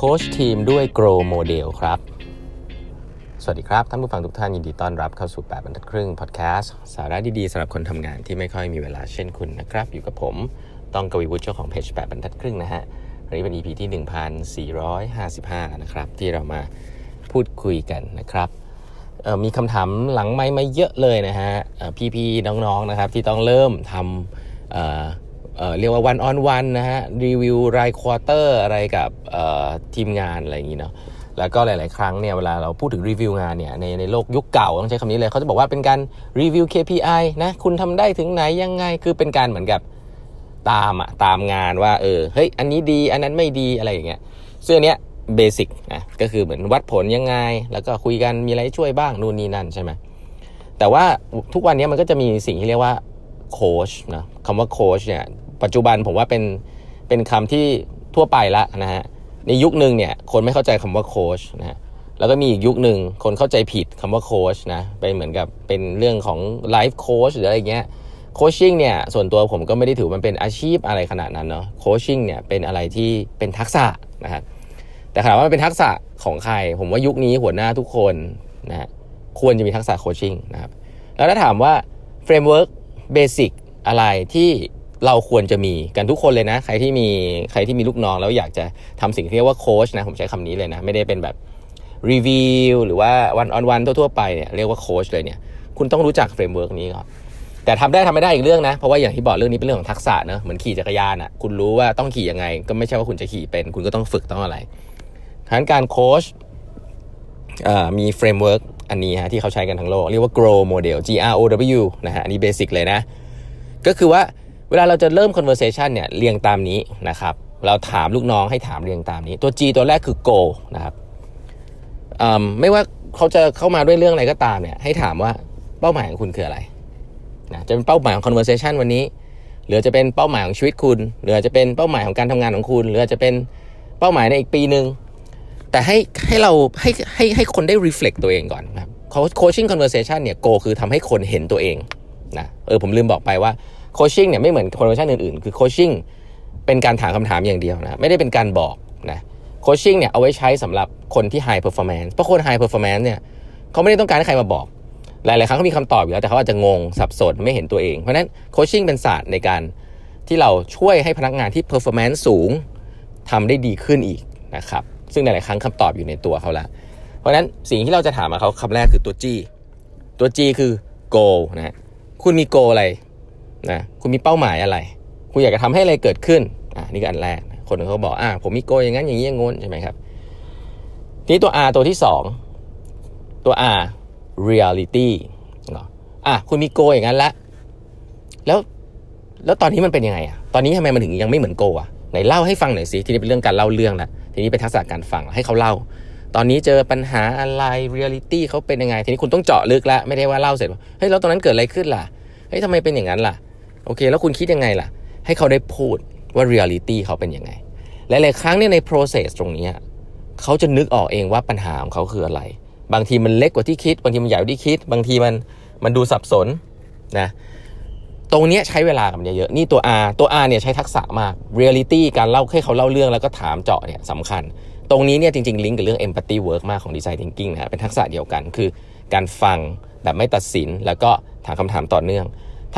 โค้ชทีมด้วย Grow Model ครับ สวัสดีครับ ท่านผู้ฟังทุกท่านยินดีต้อนรับเข้าสู่ 8บรรทัดครึ่งพอดแคสต์สาระดีๆสำหรับคนทำงานที่ไม่ค่อยมีเวลาเช่นคุณนะครับ อยู่กับผมต้องกวีวุฒิเจ้าของเพจ8บรรทัดครึ่งนะฮะวันนี้เป็น EP ที่ 1455นะครับ ที่เรามาพูดคุยกันนะครับมีคำถามหลังไม้มาเยอะเลยนะฮะพี่ๆน้องๆนะครับที่ต้องเริ่มทำ เรียกว่า one on one นะฮะรีวิวราย quarter อะไรกับทีมงานอะไรอย่างนี้เนาะแล้วก็หลาย ๆ ครั้งเนี่ยเวลาเราพูดถึงรีวิวงานเนี่ยในในโลกยุคเก่าต้องใช้คำนี้เลยเขาจะบอกว่าเป็นการรีวิว KPI นะคุณทำได้ถึงไหนยังไงคือเป็นการเหมือนกับตามอะตามงานว่าเออเฮ้ยอันนี้ดีอันนั้นไม่ดีอะไรอย่างเงี้ยซึ่งอันเนี้ย basic นะก็คือเหมือนวัดผลยังไง แล้วก็คุยกันมีอะไรช่วยบ้างนู่นนี่นั่นใช่ไหมแต่ว่าทุกวันนี้มันก็จะมีสิ่งที่เรียกว่าโค้ชนะคำว่าโค้ชเนี่ย ปัจจุบันผมว่าเป็นเป็นคำที่ทั่วไปละนะฮะในยุคหนึ่งเนี่ยคนไม่เข้าใจคำว่าโค้ชนะแล้วก็มีอีกยุคหนึ่งคนเข้าใจผิดคำว่าโค้ชนะเป็นเหมือนกับเป็นเรื่องของ life coach หรืออะไรเงี้ย coaching เนี่ยส่วนตัวผมก็ไม่ได้ถือมันเป็นอาชีพอะไรขนาดนั้นเนาะ coaching เนี่ยเป็นอะไรที่เป็นทักษะนะครับแต่ถามว่ามันเป็นทักษะของใคร ผมว่ายุคนี้หัวหน้าทุกคนนะควรจะมีทักษะ coaching นะครับแล้วถ้าถามว่า framework basic อะไรที่ เราควรจะมีกันทุกคนเลยนะ ใครที่มีใครที่มีลูกน้องแล้วอยากจะทำสิ่งที่เรียกว่าโค้ชนะผมใช้คำนี้เลยนะ ไม่ได้เป็นแบบรีวิวหรือว่า one on one ทั่วๆไปเนี่ยเรียกว่าโค้ชเลยเนี่ยคุณต้องรู้จัก framework นี้ก่อนแต่ทำได้ทำไม่ได้อีกเรื่องนะ เพราะว่าอย่างที่บอกเรื่องนี้เป็นเรื่องของทักษะเนาะเหมือนขี่จักรยานอะ่ะคุณรู้ว่าต้องขี่ยังไง ก็ไม่ใช่ว่าคุณจะขี่เป็น คุณก็ต้องฝึกต้องอะไรฉะนั้นการโค้ชมี framework อันนี้ฮะที่เขาใช้กันทั้งโลก เรียกว่า grow model G R O W นะฮะอันนี้ basic เลยนะ ก็คือว่า เวลาเราจะเริ่ม conversation เนี่ยเรียงตามนี้นะครับ เราถามลูกน้องให้ถามเรียงตามนี้ ตัว G ตัวแรกคือ go นะครับไม่ว่าเขาจะเข้ามาด้วยเรื่องอะไรก็ตามเนี่ย ให้ถามว่าเป้าหมายของคุณคืออะไรนะจะเป็นเป้าหมายของ conversation วันนี้ หรือจะเป็นเป้าหมายของชีวิตคุณ หรือจะเป็นเป้าหมายของการทำงานของคุณ หรือจะเป็นเป้าหมายในอีกปีหนึ่งแต่ให้ให้เราให้ให้ให้คนได้ reflect ตัวเองก่อนนะครับ coaching conversation เนี่ย go คือทำให้คนเห็นตัวเองนะเออผมลืมบอกไปว่า coaching เนี่ยไม่เหมือน conversation อื่นๆ คือ coaching เป็นการถามคำถามอย่างเดียวนะไม่ได้เป็นการบอกนะ coaching เนี่ยเอาไว้ใช้สำหรับคนที่ high performance เพราะคน high performance เนี่ยเขาไม่ได้ต้องการให้ใครมาบอก หลายๆครั้งเขามีคำตอบอยู่แล้วแต่เขาอาจจะงงสับสนไม่เห็นตัวเอง เพราะนั้น coaching เป็นศาสตร์ในการที่เราช่วยให้พนักงานที่ performance สูงทำได้ดีขึ้นอีกนะครับซึ่งหลายๆครั้งคำตอบอยู่ในตัวเขาละเพราะนั้นสิ่งที่เราจะถามเขาคำแรกคือตัว G ตัว G คือ goal นะคุณมี goal อะไร นะคุณมีเป้าหมายอะไร คุณอยากจะทำให้อะไรเกิดขึ้นอ่านี่ก็อันแรก คนเขาบอกอ่าผมมี goal อย่างนั้นอย่างนี้อย่างงู้นใช่ไหมครับทีนี้ตัว R ตัวที่ 2 ตัว R reality เนาะอะคุณมี goal อย่างนั้นละแล้วแล้วตอนนี้มันเป็นยังไงอะตอนนี้ทำไมมันถึงยังไม่เหมือน goal อะไหนเล่าให้ฟังหน่อยสิทีนี้เป็นเรื่องการเล่าเรื่องละทีนี้เป็นทักษะการฟังให้เขาเล่า ตอนนี้เจอปัญหาอะไรเรียลิตี้เขาเป็นยังไง ทีนี้คุณต้องเจาะลึกแล้วไม่ได้ว่าเล่าเสร็จเฮ้ยแล้วตอนนั้นเกิดอะไรขึ้นล่ะเฮ้ยทำไมเป็นอย่างนั้นล่ะ โอเค แล้วคุณคิดยังไงล่ะ ให้เขาได้พูดว่าเรียลิตี้เขาเป็นยังไง หลายๆครั้งเนี่ยใน process ตรงนี้เขาจะนึกออกเองว่าปัญหาของเขาคืออะไร บางทีมันเล็กกว่าที่คิด บางทีมันใหญ่กว่าที่คิด บางทีมันมันดูสับสนนะตรงนี้ใช้เวลากับเยอะๆ นี่ตัว R ตัว R เนี่ยใช้ทักษะมาก reality การเล่าให้เขาเล่าเรื่องแล้วก็ถามเจาะเนี่ยสำคัญ ตรงนี้เนี่ยจริงๆ ลิงก์กับเรื่อง empathy work มากของ design thinking นะเป็นทักษะเดียวกัน คือการฟังแบบไม่ตัดสินแล้วก็ถามคำถามต่อเนื่อง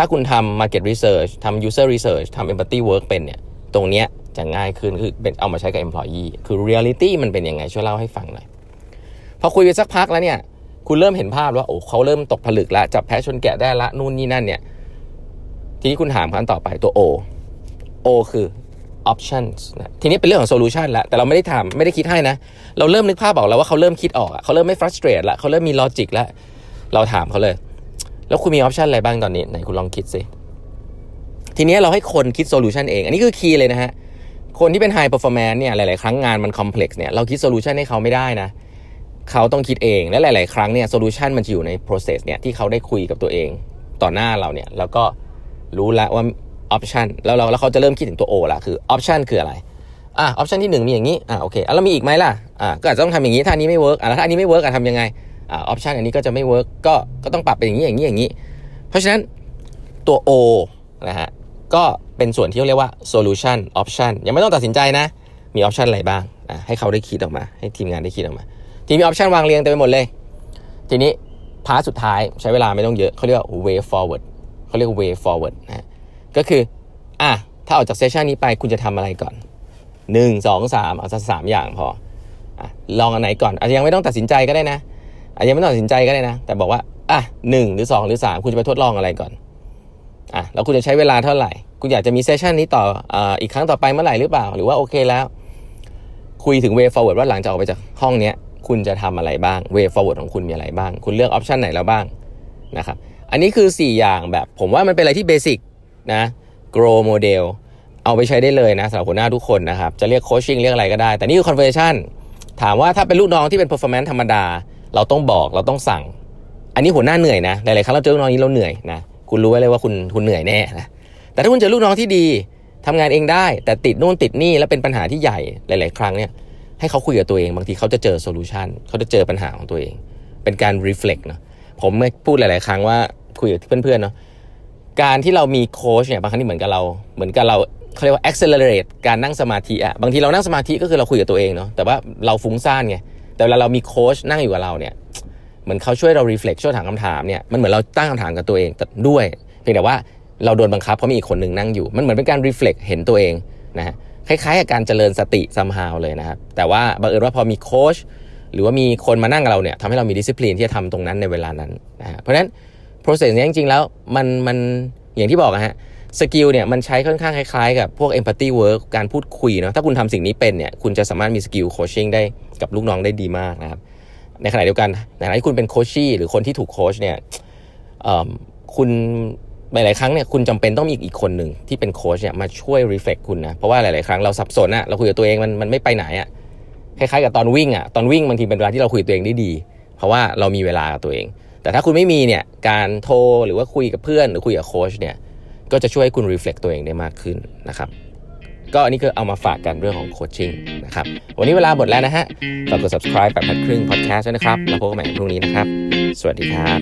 ถ้าคุณทำ market research ทำ user research ทำ empathy work เป็นเนี่ย ตรงเนี้ยจะง่ายขึ้น คือเป็นเอามาใช้กับ employee คือ reality มันเป็นยังไง ช่วยเล่าให้ฟังหน่อย พอคุยไปสักพักแล้วเนี่ย คุณเริ่มเห็นภาพว่า โอ้เขาเริ่มตกผลึกแล้ว จับแพ้ชนแกะได้ละ นู่นนี่นั่นเนี่ย ทีนี้คุณถามขั้นต่อไปตัว O O คือ options นะทีนี้เป็นเรื่องของ solution แล้ว แต่เราไม่ได้ทำไม่ได้คิดให้นะ เราเริ่มนึกภาพบอกแล้วว่าเขาเริ่มคิดออกเขาเริ่มไม่ frustrate แล้วเขาเริ่มมี logic แล้ว เราถามเขาเลย แล้วคุณมี option อะไรบ้างตอนนี้ไหนคุณลองคิดสิทีนี้เราให้คนคิด solution เอง อันนี้คือ key เลยนะฮะ คนที่เป็น high performance เนี่ยหลาย ๆ ครั้งงานมัน complex เนี่ยเราคิด solution ให้เขาไม่ได้นะ เขาต้องคิดเองและหลาย ๆ ครั้งเนี่ย solution มันจะอยู่ใน process เนี่ยที่เขาได้คุยกับตัวเองต่อหน้าเราเนี่ยแล้วก็รู้แล้วว่า option แล้วเราแล้วเขาจะเริ่มคิดถึงตัว O ละคือ option คืออะไรอะ option ที่ 1 มีอย่างนี้อะโอเคแล้วมีอีกไหมล่ะอะก็อาจจะต้องทำอย่างนี้ถ้านี้ไม่ work อะแล้วถ้าอันนี้ไม่ work อะทำยังไง option อันนี้ก็จะไม่ work ก็ก็ต้องปรับเป็นอย่างนี้อย่างนี้อย่างนี้ เพราะฉะนั้นตัว O นะฮะก็เป็นส่วนที่เรียกว่า solution option ยังไม่ต้องตัดสินใจนะ มี option อะไรบ้างให้เขาได้คิดออกมา ให้ทีมงานได้คิดออกมา ทีมี option วางเรียงเต็มไปหมดเลย ทีนี้ part สุดท้ายใช้เวลาไม่ต้องเยอะเขาเรียกว่า way forward เขาเรียก way forward นะก็คืออะถ้าออกจาก session นี้ไปคุณจะทำอะไรก่อนหนึ่งสองสามเอาสักสามอย่างพออะลองอันไหนก่อนอาจจะยังไม่ต้องตัดสินใจก็ได้นะ อาจจะไม่ต้องตัดสินใจก็ได้นะ แต่บอกว่าอะหนึ่งหรือสองหรือสามคุณจะไปทดลองอะไรก่อนอะแล้วคุณจะใช้เวลาเท่าไหร่ คุณอยากจะมี session นี้ต่อออีกครั้งต่อไปเมื่อไหร่หรือเปล่า หรือว่าโอเคแล้ว คุยถึง way forward ว่าหลังจากออกไปจากห้องเนี้ยคุณจะทำอะไรบ้าง way forward ของคุณมีอะไรบ้าง คุณเลือก option ไหนแล้วบ้างนะครับอันนี้คือ 4 อย่างแบบ ผมว่ามันเป็นอะไรที่ basic นะ grow model เอาไปใช้ได้เลยนะสำหรับหัวหน้าทุกคนนะครับ จะเรียก coaching เรียกอะไรก็ได้ แต่นี่คือ conversation ถามว่าถ้าเป็นลูกน้องที่เป็น performance ธรรมดา เราต้องบอกเราต้องสั่ง อันนี้หัวหน้าเหนื่อยนะหลายๆครั้งเราเจอลูกน้องนี้เราเหนื่อยนะคุณรู้ไว้เลยว่าคุณคุณเหนื่อยแน่นะแต่ถ้าคุณเจอลูกน้องที่ดีทำงานเองได้ แต่ติดนู่นติดนี่แล้วเป็นปัญหาที่ใหญ่หลาย ๆ ครั้งเนี่ยให้เขาคุยกับตัวเองบางทีเขาจะเจอ solution เขาจะเจอปัญหาของตัวเอง เป็นการ reflect เนาะผมไม่พูดหลาย ๆ ครั้งว่าคุยกับเพื่อน ๆ เนาะการที่เรามีโค้ชเนี่ยบางครั้งนี่เหมือนกับเราเหมือนกับเราเขาเรียกว่า accelerate การนั่งสมาธิอะบางทีเรานั่งสมาธิก็คือเราคุยกับตัวเองเนาะแต่ว่าเราฟุ้งซ่านไง แต่เวลาเรามีโค้ชนั่งอยู่กับเราเนี่ยเหมือนเขาช่วยเรา reflect ช่วยถามคำถามเนี่ยมันเหมือนเราตั้งคำถามกับตัวเองด้วย เพียงแต่ว่าเราโดนบังคับเพราะมีอีกคนหนึ่งนั่งอยู่ มันเหมือนเป็นการ reflect เห็นตัวเองนะฮะคล้ายๆกับการเจริญสติ somehow เลยนะครับแต่ว่าบังเอิญว่าพอมีโค้ชหรือว่ามีคนมานั่งกับเราเนี่ยทำให้เรามีดิสซิ p ลินที่จะทำตรงนั้นในเวลานั้นนะฮะเพราะฉะนั้น process นี้จริงๆแล้วมันมันอย่างที่บอกอะฮะ skill เนี่ยมันใช้ค่อนข้างคล้ายๆกับพวก empathy work การพูดคุยเนาะถ้าคุณทำสิ่งนี้เป็นเนี่ยคุณจะสามารถมี skill coaching ได้กับลูกน้องได้ดีมากนะครับ ในขณะเดียวกันในขณะที่คุณเป็น coachee หรือคนที่ถูกโค้ชเนี่ยคุณหลาย ๆ ครั้งเนี่ยคุณจำเป็นต้องมีอีกคนหนึ่งที่เป็นโค้ชเนี่ยมาช่วย reflect คุณนะเพราะว่าหลาย ๆ ครั้งเราสับสนอะเราคุยกับตัวเองมันมันไม่ไปไหนอะคล้าย ๆ กับตอนวิ่งอะตอนวิ่งบางทีเป็นเวลาที่เราคุยตัวเองได้ดี เพราะว่าเรามีเวลากับตัวเอง แต่ถ้าคุณไม่มีเนี่ยการโทรหรือว่าคุยกับเพื่อนหรือคุยกับโค้ชเนี่ย ก็จะช่วยคุณรีเฟล็กตัวเองได้มากขึ้นนะครับ ก็อันนี้คือเอามาฝากกันเรื่องของโคชชิ่งนะครับ วันนี้เวลาหมดแล้วนะฮะ ฝากกด subscribe แบบพัดครึ่ง podcast ด้วยนะครับ แล้วพบกันใหม่พรุ่งนี้นะครับ สวัสดีครับ